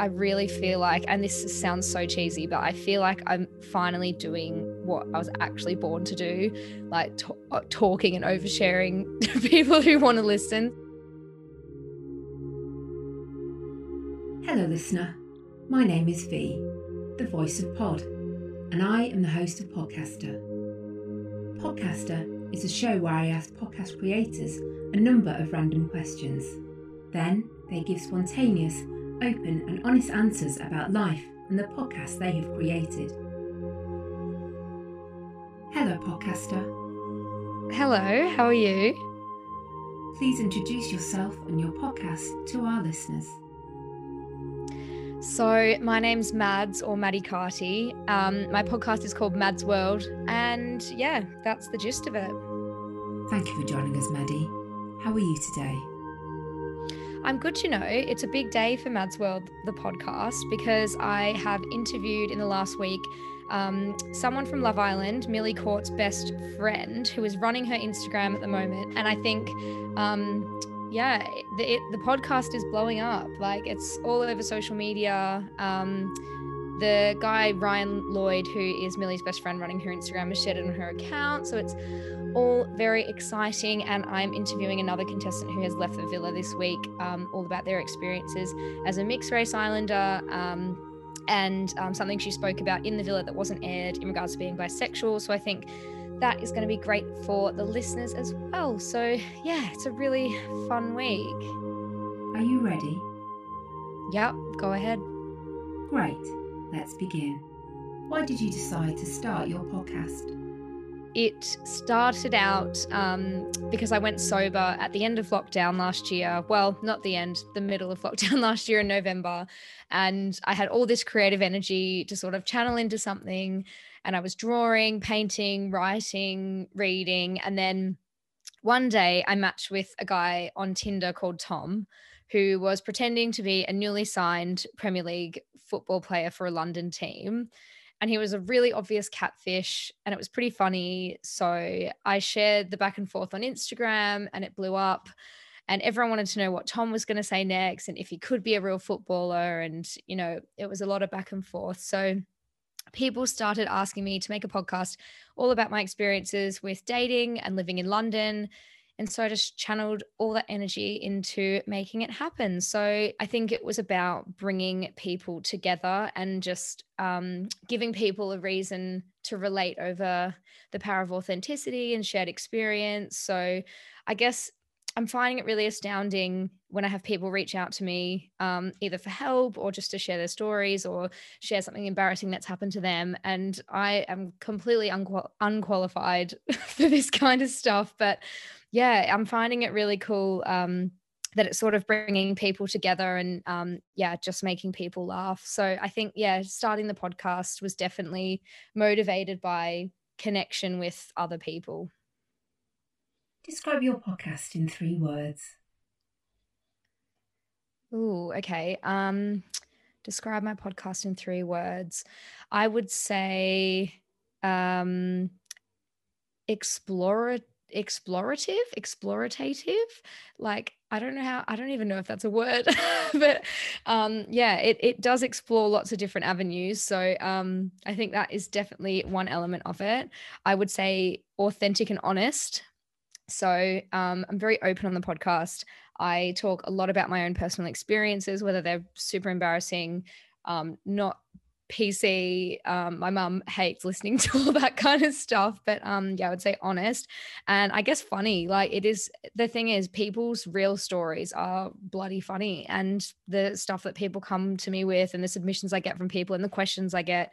I really feel like, and this sounds so cheesy, but I feel like I'm finally doing what I was actually born to do, like t- uh, talking and oversharing to people who want to listen. Hello, listener. My name is V, the voice of Pod, and I am the host of Podcaster. Podcaster is a show where I ask podcast creators a number of random questions. Then they give spontaneous, open, and honest answers about life and the podcast they have created. Hello, podcaster. Hello, how are you? Please introduce yourself and your podcast to our listeners. So, my name's Mads or Maddie Carty. Um, my podcast is called Mads World, and yeah, that's the gist of it. Thank you for joining us, Maddie. How are you today? I'm good to know. It's a big day for Mads World, the podcast, because I have interviewed in the last week um, someone from Love Island, Millie Court's best friend, who is running her Instagram at the moment. And I think, um, yeah, the, it, the podcast is blowing up. Like it's all over social media. Um, the guy, Ryan Lloyd, who is Millie's best friend running her Instagram, has shared it on her account. So it's all very exciting. And I'm interviewing another contestant who has left the villa this week, um, all about their experiences as a mixed race islander. Um, and um, something she spoke about in the villa that wasn't aired in regards to being bisexual. So I think that is going to be great for the listeners as well. So, yeah, it's a really fun week. Are you ready? Yep, go ahead. Great. Let's begin. Why did you decide to start your podcast? It started out um, because I went sober at the end of lockdown last year. Well, not the end, the middle of lockdown last year in November. And I had all this creative energy to sort of channel into something. And I was drawing, painting, writing, reading. And then one day I matched with a guy on Tinder called Tom who was pretending to be a newly signed Premier League football player for a London team and he was a really obvious catfish and it was pretty funny. So I shared the back and forth on Instagram and it blew up. And everyone wanted to know what Tom was going to say next and if he could be a real footballer. And, you know, it was a lot of back and forth. So people started asking me to make a podcast all about my experiences with dating and living in London and so I just channeled all that energy into making it happen. So I think it was about bringing people together and just um, giving people a reason to relate over the power of authenticity and shared experience. So I guess I'm finding it really astounding when I have people reach out to me, um, either for help or just to share their stories or share something embarrassing that's happened to them. And I am completely unqual- unqualified for this kind of stuff. But yeah, I'm finding it really cool um, that it's sort of bringing people together and um, yeah, just making people laugh. So I think yeah, starting the podcast was definitely motivated by connection with other people. Describe your podcast in three words. Oh, okay. Um, describe my podcast in three words. I would say um, explore explorative, explorative. Like I don't know how I don't even know if that's a word, but um, yeah, it it does explore lots of different avenues. So um, I think that is definitely one element of it. I would say authentic and honest. So um, I'm very open on the podcast. I talk a lot about my own personal experiences, whether they're super embarrassing, um, not PC. Um, my mum hates listening to all that kind of stuff, but um, yeah, I would say honest and I guess funny. Like it is the thing is, people's real stories are bloody funny, and the stuff that people come to me with, and the submissions I get from people, and the questions I get,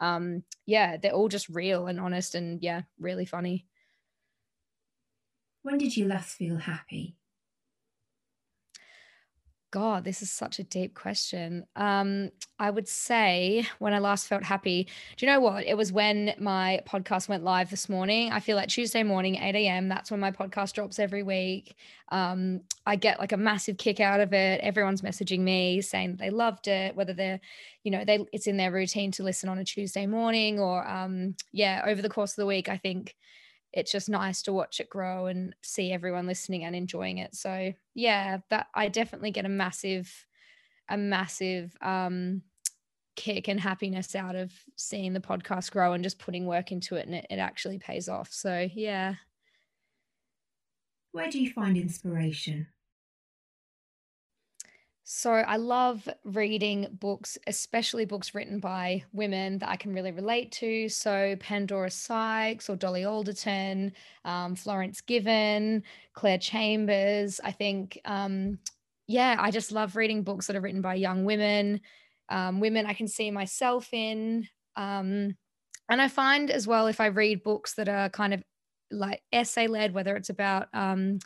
um, yeah, they're all just real and honest, and yeah, really funny. When did you last feel happy? God, this is such a deep question. Um, I would say when I last felt happy, do you know what? It was when my podcast went live this morning. I feel like Tuesday morning, 8 a.m., that's when my podcast drops every week. Um, I get like a massive kick out of it. Everyone's messaging me saying they loved it, whether they're, you know, they it's in their routine to listen on a Tuesday morning or um, yeah, over the course of the week, I think it's just nice to watch it grow and see everyone listening and enjoying it. So yeah, that I definitely get a massive a massive um, kick and happiness out of seeing the podcast grow and just putting work into it and it, it actually pays off. So, yeah. Where do you find inspiration? So I love reading books, especially books written by women that I can really relate to. So Pandora Sykes or Dolly Alderton, um, Florence Given, Claire Chambers. I think, um, yeah, I just love reading books that are written by young women, um, women I can see myself in. Um, and I find as well if I read books that are kind of like essay led, whether it's about um,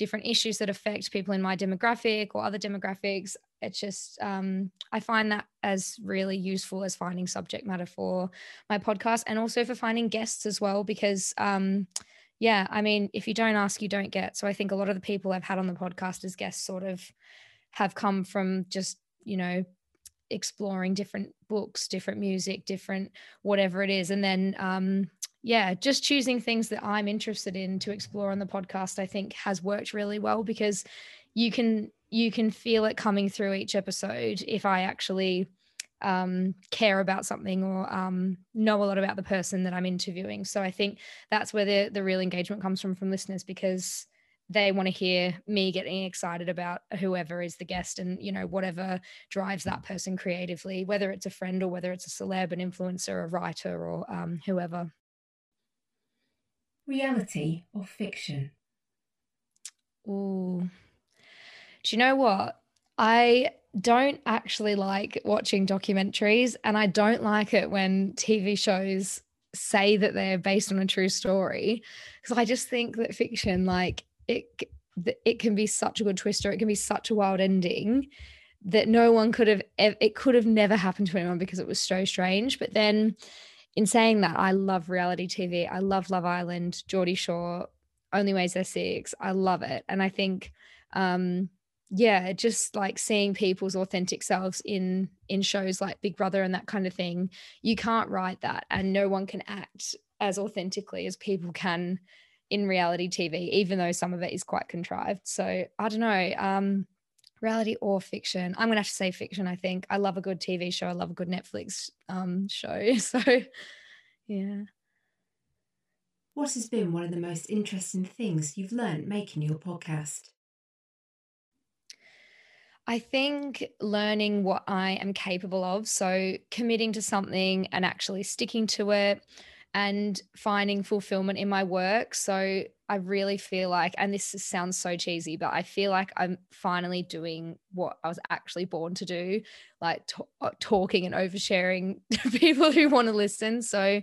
different issues that affect people in my demographic or other demographics. It's just, um, I find that as really useful as finding subject matter for my podcast and also for finding guests as well, because, um, yeah, I mean, if you don't ask, you don't get. So I think a lot of the people I've had on the podcast as guests sort of have come from just, you know, exploring different books, different music, different whatever it is. And then um, yeah, just choosing things that I'm interested in to explore on the podcast, I think has worked really well because you can you can feel it coming through each episode if I actually um, care about something or um, know a lot about the person that I'm interviewing. So I think that's where the the real engagement comes from from listeners because they want to hear me getting excited about whoever is the guest and you know whatever drives that person creatively whether it's a friend or whether it's a celeb an influencer a writer or um, whoever reality or fiction? Oh, do you know what? I don't actually like watching documentaries, and I don't like it when TV shows say that they're based on a true story because I just think that fiction, like it, it can be such a good twist or it can be such a wild ending that no one could have. It could have never happened to anyone because it was so strange. But then in saying that, I love reality TV. I love Love Island, Geordie Shore, Only Way Is Essex. I love it. And I think, um, yeah, just like seeing people's authentic selves in in shows like Big Brother and that kind of thing, you can't write that, and no one can act as authentically as people can in reality TV, even though some of it is quite contrived. So I don't know. Um, reality or fiction? I'm gonna have to say fiction i think. I love a good tv show i love a good netflix um, show so yeah. What has been one of the most interesting things you've learned making your podcast? I think learning what I am capable of. So, committing to something and actually sticking to it, and finding fulfillment in my work. So I really feel like, and this sounds so cheesy, but I feel like I'm finally doing what I was actually born to do, like t- uh, talking and oversharing to people who want to listen. So,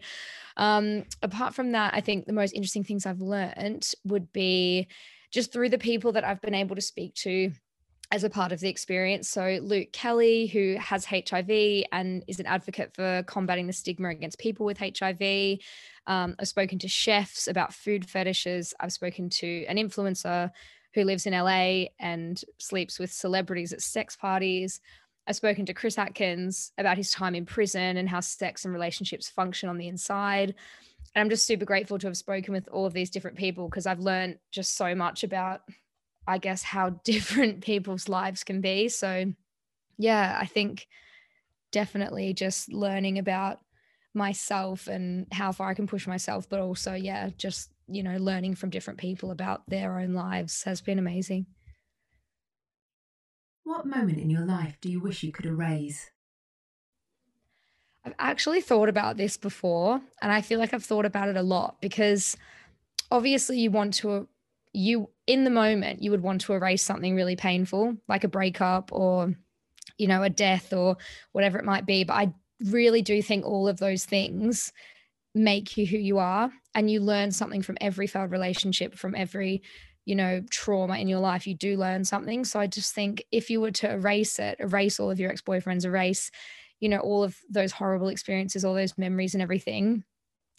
um, apart from that, I think the most interesting things I've learned would be just through the people that I've been able to speak to as a part of the experience. So, Luke Kelly, who has HIV and is an advocate for combating the stigma against people with HIV. Um, I've spoken to chefs about food fetishes. I've spoken to an influencer who lives in LA and sleeps with celebrities at sex parties. I've spoken to Chris Atkins about his time in prison and how sex and relationships function on the inside. And I'm just super grateful to have spoken with all of these different people because I've learned just so much about I guess, how different people's lives can be. So, yeah, I think definitely just learning about myself and how far I can push myself, but also, yeah, just, you know, learning from different people about their own lives has been amazing. What moment in your life do you wish you could erase? I've actually thought about this before, and I feel like I've thought about it a lot because obviously you want to you in the moment you would want to erase something really painful like a breakup or you know a death or whatever it might be. But i really do think all of those things make you who you are and you learn something from every failed relationship from every you know trauma in your life. You do learn something. So i just think if you were to erase it erase all of your ex-boyfriends erase you know all of those horrible experiences all those memories and everything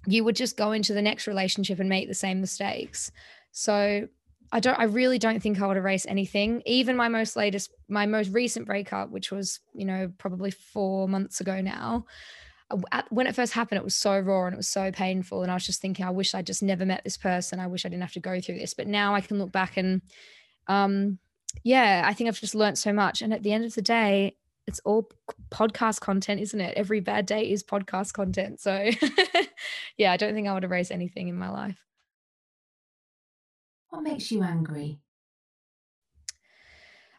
you would just go into the next relationship and make the same mistakes so I don't I really don't think I would erase anything. Even my most latest my most recent breakup, which was, you know, probably 4 months ago now. Uh, when it first happened, it was so raw and it was so painful. And I was just thinking, I wish I just never met this person. I wish I didn't have to go through this. But now I can look back and, um, yeah, I think I've just learned so much. And at the end of the day, it's all podcast content, isn't it? Every bad day is podcast content. So yeah, I don't think I would erase anything in my life. What makes you angry?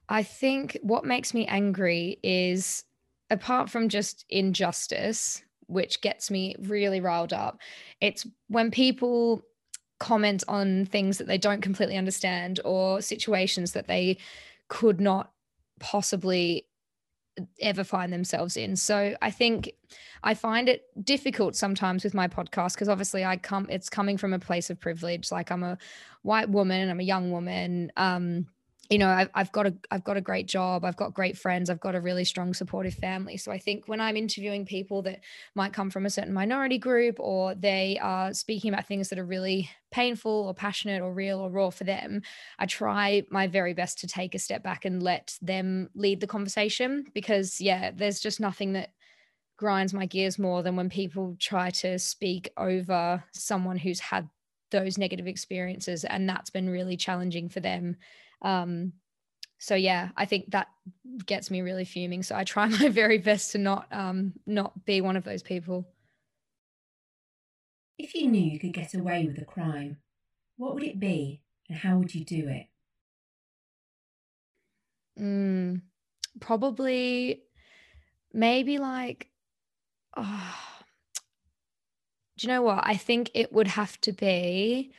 I think what makes me angry is apart from just injustice, which gets me really riled up, it's when people comment on things that they don't completely understand or situations that they could not possibly ever find themselves in. So I think I find it difficult sometimes with my podcast because obviously I come it's coming from a place of privilege like I'm a white woman, I'm a young woman um you know I've, I've got a i've got a great job i've got great friends i've got a really strong supportive family. So i think when i'm interviewing people that might come from a certain minority group or they are speaking about things that are really painful or passionate or real or raw for them i try my very best to take a step back and let them lead the conversation because yeah there's just nothing that grinds my gears more than when people try to speak over someone who's had those negative experiences and that's been really challenging for them um, so yeah, I think that gets me really fuming. So I try my very best to not um, not be one of those people. If you knew you could get away with a crime, what would it be and how would you do it? Mm, probably maybe like oh, do you know what? I think it would have to be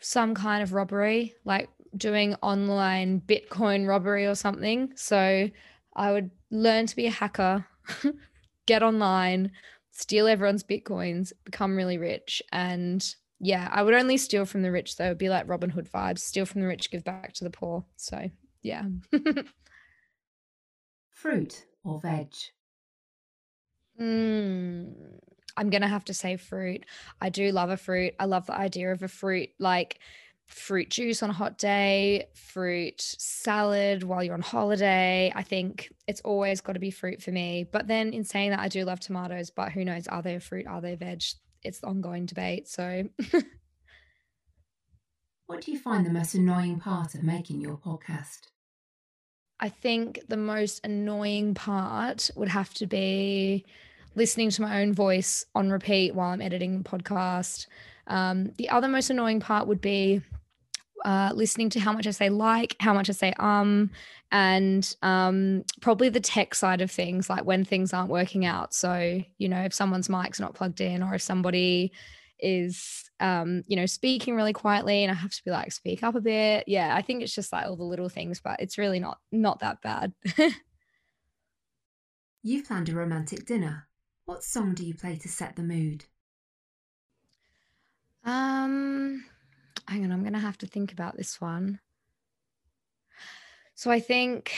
some kind of robbery, like doing online Bitcoin robbery or something. So I would learn to be a hacker, get online, steal everyone's Bitcoins, become really rich. And yeah, I would only steal from the rich though. It'd be like Robin Hood vibes, steal from the rich, give back to the poor. So yeah. Fruit or veg? Mm, I'm going to have to say fruit. I do love a fruit. I love the idea of a fruit. Like, fruit juice on a hot day, fruit salad while you're on holiday. I think it's always got to be fruit for me. But then in saying that, I do love tomatoes, but who knows? Are they a fruit? Are they veg? It's the ongoing debate. So, what do you find the most annoying part of making your podcast? I think the most annoying part would have to be listening to my own voice on repeat while I'm editing the podcast. Um, the other most annoying part would be uh, listening to how much I say like, how much I say um, and um, probably the tech side of things, like when things aren't working out. So, you know, if someone's mic's not plugged in or if somebody is, um, you know, speaking really quietly and I have to be like, speak up a bit. Yeah, I think it's just like all the little things, but it's really not not that bad. You've planned a romantic dinner. What song do you play to set the mood? Um hang on, I'm going to have to think about this one. So I think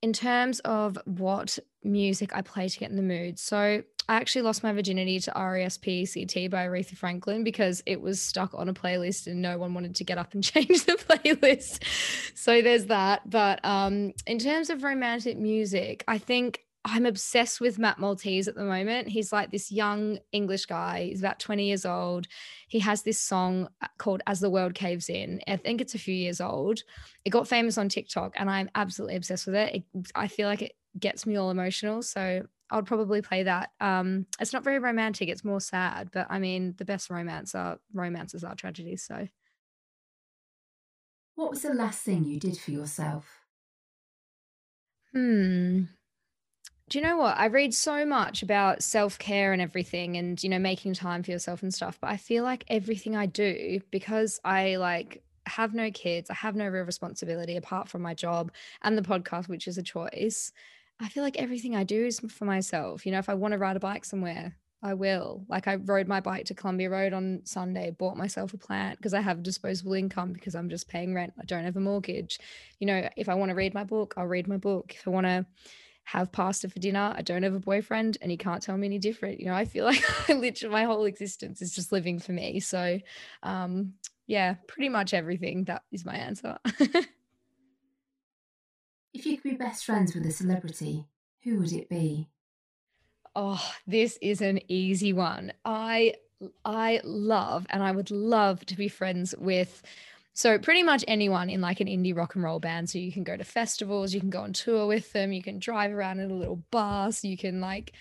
in terms of what music I play to get in the mood. So I actually lost my virginity to R.E.S.P.E.C.T. by Aretha Franklin because it was stuck on a playlist and no one wanted to get up and change the playlist. So there's that. But um, in terms of romantic music, I think I'm obsessed with Matt Maltese at the moment. He's like this young English guy. He's about 20 years old. He has this song uh, called As the World Caves In. I think it's a few years old. It got famous on TikTok and I'm absolutely obsessed with it. it I feel like it gets me all emotional. So I would probably play that. Um, it's not very romantic, it's more sad, but I mean, the best romance are romances are tragedies. So, what was the last thing you did for yourself? Hmm do you know what? I read so much about self care and everything and, you know, making time for yourself and stuff. But I feel like everything I do, because I like have no kids, I have no real responsibility apart from my job and the podcast, which is a choice. I feel like everything I do is for myself. You know, if I want to ride a bike somewhere, I will. Like I rode my bike to Columbia Road on Sunday, bought myself a plant because I have disposable income because I'm just paying rent. I don't have a mortgage. You know, if I want to read my book, I'll read my book. If I want to have pasta for dinner. I don't have a boyfriend and he can't tell me any different. You know, I feel like literally my whole existence is just living for me. So, um, yeah, pretty much everything. That is my answer. if you could be best friends with a celebrity, who would it be? Oh, this is an easy one. I I love and I would love to be friends with So pretty much anyone in like an indie rock and roll band. So you can go to festivals, you can go on tour with them, you can drive around in a little bus, you can like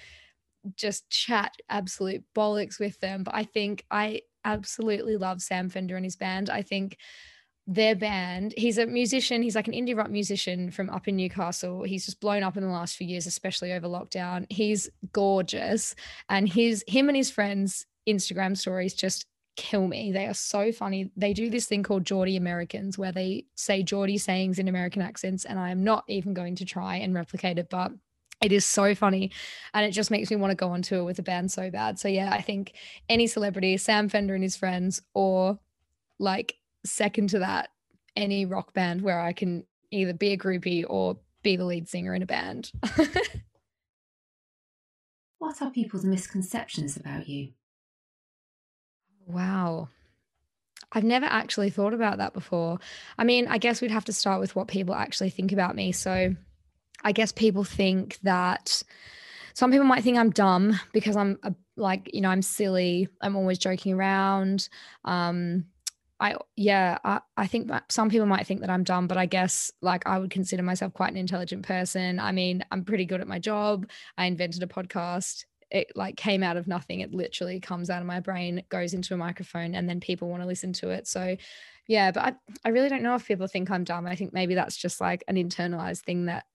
just chat absolute bollocks with them. But I think I absolutely love Sam Fender and his band. I think their band, he's a musician, he's like an indie rock musician from up in Newcastle. He's just blown up in the last few years, especially over lockdown. He's gorgeous. And his him and his friends Instagram stories just kill me. They are so funny. They do this thing called Geordie Americans where they say Geordie sayings in American accents. And I am not even going to try and replicate it, but it is so funny and it just makes me want to go on tour with the band so bad. So yeah, I think any celebrity, Sam Fender and his friends, or like second to that, any rock band where I can either be a groupie or be the lead singer in a band. what are people's misconceptions about you? I've never actually thought about that before. I mean, I guess we'd have to start with what people actually think about me. So I guess people think that some people might think I'm dumb because I'm a, like, you know, I'm silly. I'm always joking around. Um, I yeah, I, I think some people might think that I'm dumb, but I guess like I would consider myself quite an intelligent person. I mean, I'm pretty good at my job. I invented a podcast. It like came out of nothing. It literally comes out of my brain, goes into a microphone, and then people want to listen to it. So yeah, but I, I really don't know if people think I'm dumb. I think maybe that's just like an internalized thing that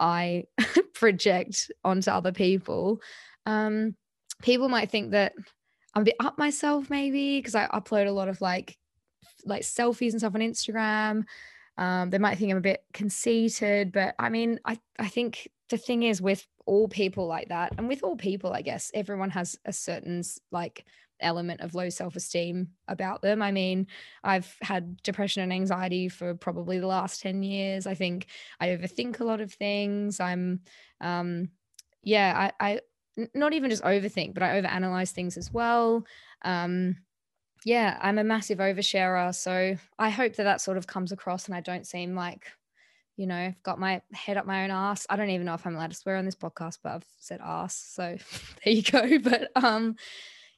I project onto other people. Um, people might think that I'm a bit up myself, maybe because I upload a lot of like like selfies and stuff on Instagram. Um, they might think I'm a bit conceited, but I mean, I, I think the thing is with all people like that, and with all people, I guess everyone has a certain like element of low self-esteem about them. I mean, I've had depression and anxiety for probably the last 10 years. I think I overthink a lot of things. I'm um yeah, I, I not even just overthink, but I overanalyze things as well. Um yeah, I'm a massive oversharer. So I hope that that sort of comes across and I don't seem like, you know, I've got my head up my own ass. I don't even know if I'm allowed to swear on this podcast, but I've said ass. So there you go. But um,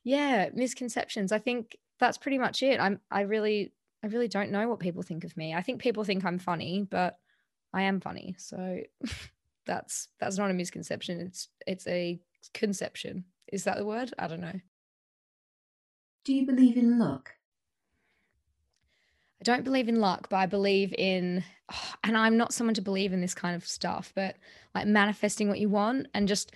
yeah, misconceptions. I think that's pretty much it. I'm, I really, I really don't know what people think of me. I think people think I'm funny, but I am funny. So that's, that's not a misconception. It's, it's a conception. Is that the word? I don't know. Do you believe in luck? I don't believe in luck, but I believe in, and I'm not someone to believe in this kind of stuff, but like manifesting what you want. And just,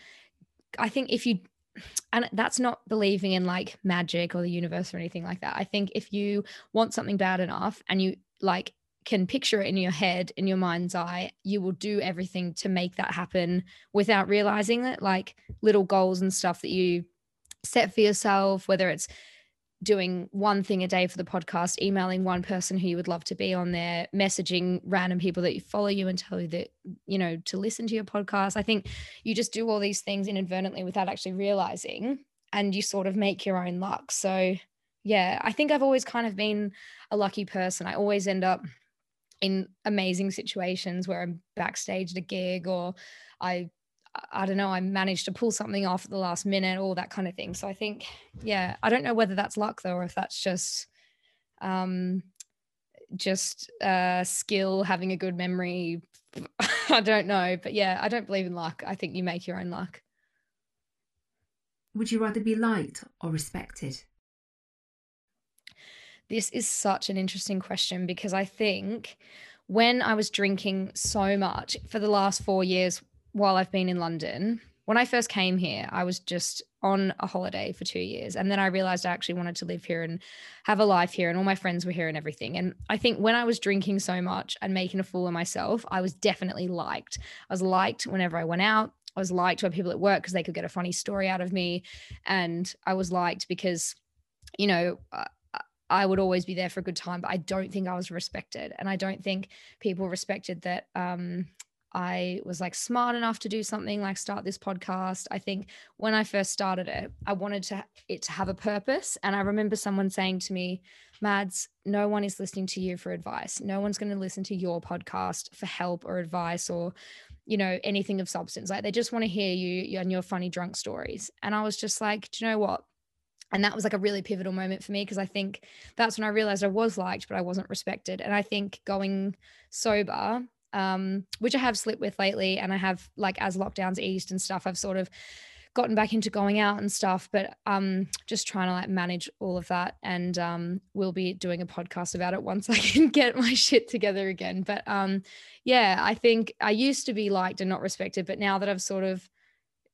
I think if you, and that's not believing in like magic or the universe or anything like that. I think if you want something bad enough and you like can picture it in your head, in your mind's eye, you will do everything to make that happen without realizing it. Like little goals and stuff that you set for yourself, whether it's doing one thing a day for the podcast, emailing one person who you would love to be on there, messaging random people that you follow you and tell you that, you know, to listen to your podcast. I think you just do all these things inadvertently without actually realizing and you sort of make your own luck. So, yeah, I think I've always kind of been a lucky person. I always end up in amazing situations where I'm backstage at a gig or I I don't know, I managed to pull something off at the last minute, all that kind of thing. So I think, yeah, I don't know whether that's luck though, or if that's just, um, just uh, skill, having a good memory. I don't know, but yeah, I don't believe in luck. I think you make your own luck. Would you rather be liked or respected? This is such an interesting question because I think when I was drinking so much for the last four years, while I've been in London. When I first came here, I was just on a holiday for two years. And then I realized I actually wanted to live here and have a life here, and all my friends were here and everything. And I think when I was drinking so much and making a fool of myself, I was definitely liked. I was liked whenever I went out. I was liked by people at work because they could get a funny story out of me. And I was liked because, you know, I would always be there for a good time, but I don't think I was respected. And I don't think people respected that um, I was like smart enough to do something like start this podcast. I think when I first started it, I wanted to it to have a purpose. And I remember someone saying to me, Mads, no one is listening to you for advice. No one's going to listen to your podcast for help or advice or, you know, anything of substance. Like they just want to hear you and your funny drunk stories. And I was just like, do you know what? and that was like a really pivotal moment for me because I think that's when I realized I was liked, but I wasn't respected. And I think going sober, um, which I have slipped with lately, and I have like as lockdowns eased and stuff, I've sort of gotten back into going out and stuff, but um just trying to like manage all of that. And um we'll be doing a podcast about it once I can get my shit together again. But um yeah, I think I used to be liked and not respected, but now that I've sort of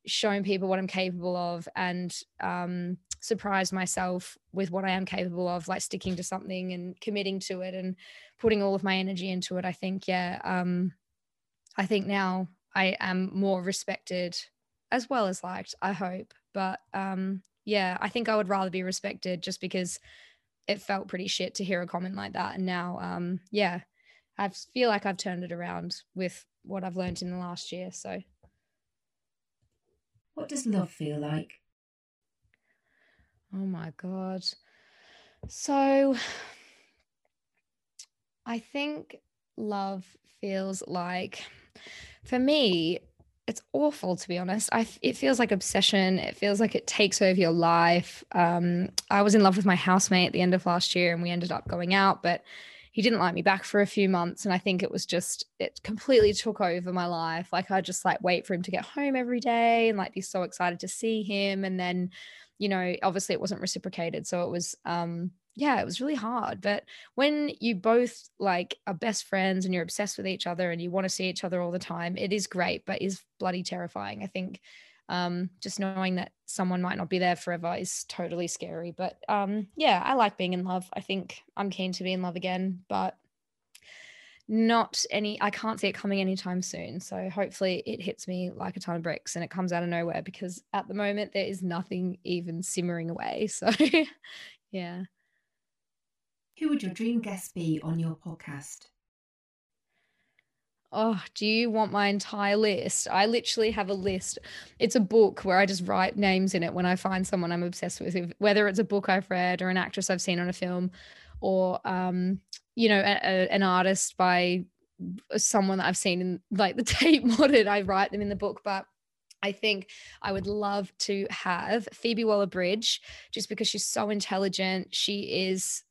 shown people what I'm capable of and um surprised myself with what I am capable of, like sticking to something and committing to it and putting all of my energy into it. I think, yeah, um, I think now I am more respected as well as liked, I hope. But um, yeah, I think I would rather be respected just because it felt pretty shit to hear a comment like that. And now, um, yeah, I feel like I've turned it around with what I've learned in the last year. So, what does love feel like? Oh my God. So I think love feels like, for me, it's awful to be honest. I it feels like obsession. It feels like it takes over your life. Um, I was in love with my housemate at the end of last year, and we ended up going out, but he didn't like me back for a few months, and I think it was just it completely took over my life. Like I just like wait for him to get home every day, and like be so excited to see him, and then you know, obviously it wasn't reciprocated. So it was, um, yeah, it was really hard. But when you both like are best friends and you're obsessed with each other and you want to see each other all the time, it is great, but is bloody terrifying. I think um, just knowing that someone might not be there forever is totally scary. But um, yeah, I like being in love. I think I'm keen to be in love again, but not any i can't see it coming anytime soon so hopefully it hits me like a ton of bricks and it comes out of nowhere because at the moment there is nothing even simmering away so yeah who would your dream guest be on your podcast Oh, do you want my entire list? I literally have a list. It's a book where I just write names in it when I find someone I'm obsessed with, whether it's a book I've read or an actress I've seen on a film or um, you know, a, a, an artist by someone that I've seen in like the Tate Modern. I write them in the book, but I think I would love to have Phoebe Waller Bridge just because she's so intelligent. She is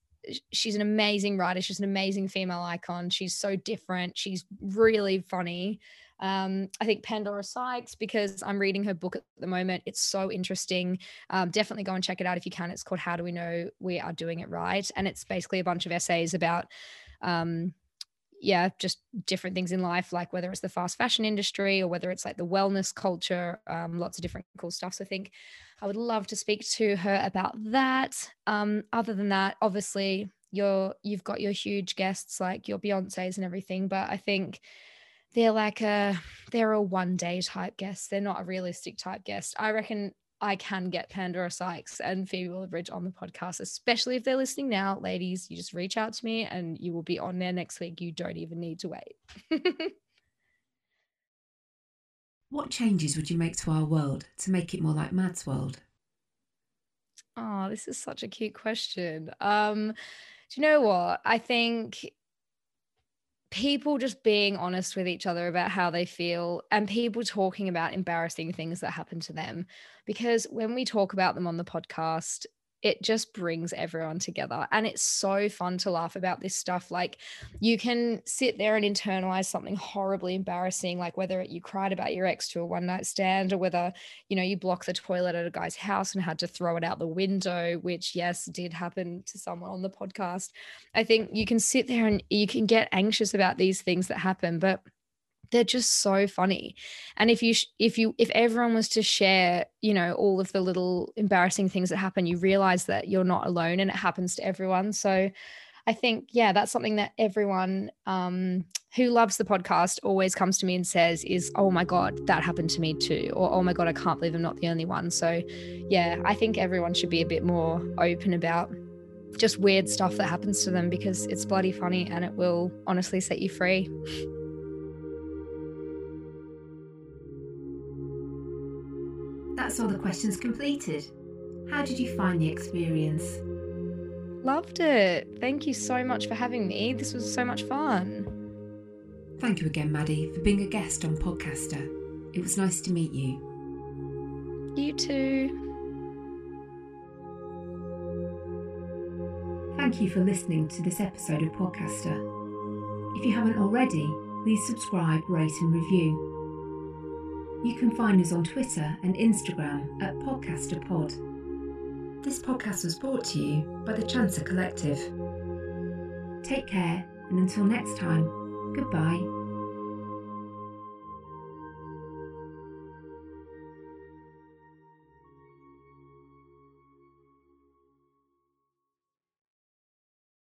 she's an amazing writer. She's an amazing female icon. She's so different. She's really funny. Um, I think Pandora Sykes, because I'm reading her book at the moment. It's so interesting. Um, definitely go and check it out if you can. It's called How Do We Know We Are Doing It Right? And it's basically a bunch of essays about, um, yeah, just different things in life, like whether it's the fast fashion industry or whether it's like the wellness culture, um, lots of different cool stuff. So I think I would love to speak to her about that. Um, other than that, obviously, you're you've got your huge guests like your Beyonces and everything, but I think they're like a they're a one day type guest. They're not a realistic type guest. I reckon I can get Pandora Sykes and Phoebe Waller-Bridge on the podcast, especially if they're listening now. Ladies, you just reach out to me and you will be on there next week. You don't even need to wait. what changes would you make to our world to make it more like Mad's world? Oh, this is such a cute question. Um, do you know what? I think people just being honest with each other about how they feel and people talking about embarrassing things that happen to them. Because when we talk about them on the podcast, it just brings everyone together. And it's so fun to laugh about this stuff. Like you can sit there and internalize something horribly embarrassing, like whether you cried about your ex to a one night stand or whether, you know, you blocked the toilet at a guy's house and had to throw it out the window, which, yes, did happen to someone on the podcast. I think you can sit there and you can get anxious about these things that happen, but they're just so funny. And if you if you if everyone was to share you know all of the little embarrassing things that happen you realize that you're not alone and it happens to everyone. So i think yeah that's something that everyone um, who loves the podcast always comes to me and says is oh my god that happened to me too or oh my god i can't believe i'm not the only one. So yeah i think everyone should be a bit more open about just weird stuff that happens to them because it's bloody funny and it will honestly set you free That's all the questions completed. How did you find the experience? Loved it. Thank you so much for having me. This was so much fun. Thank you again, Maddie, for being a guest on Podcaster. It was nice to meet you. You too. thank you for listening to this episode of Podcaster. If you haven't already, please subscribe, rate, and review. You can find us on Twitter and Instagram at PodcasterPod. This podcast was brought to you by the Chancer Collective. Take care, and until next time, goodbye.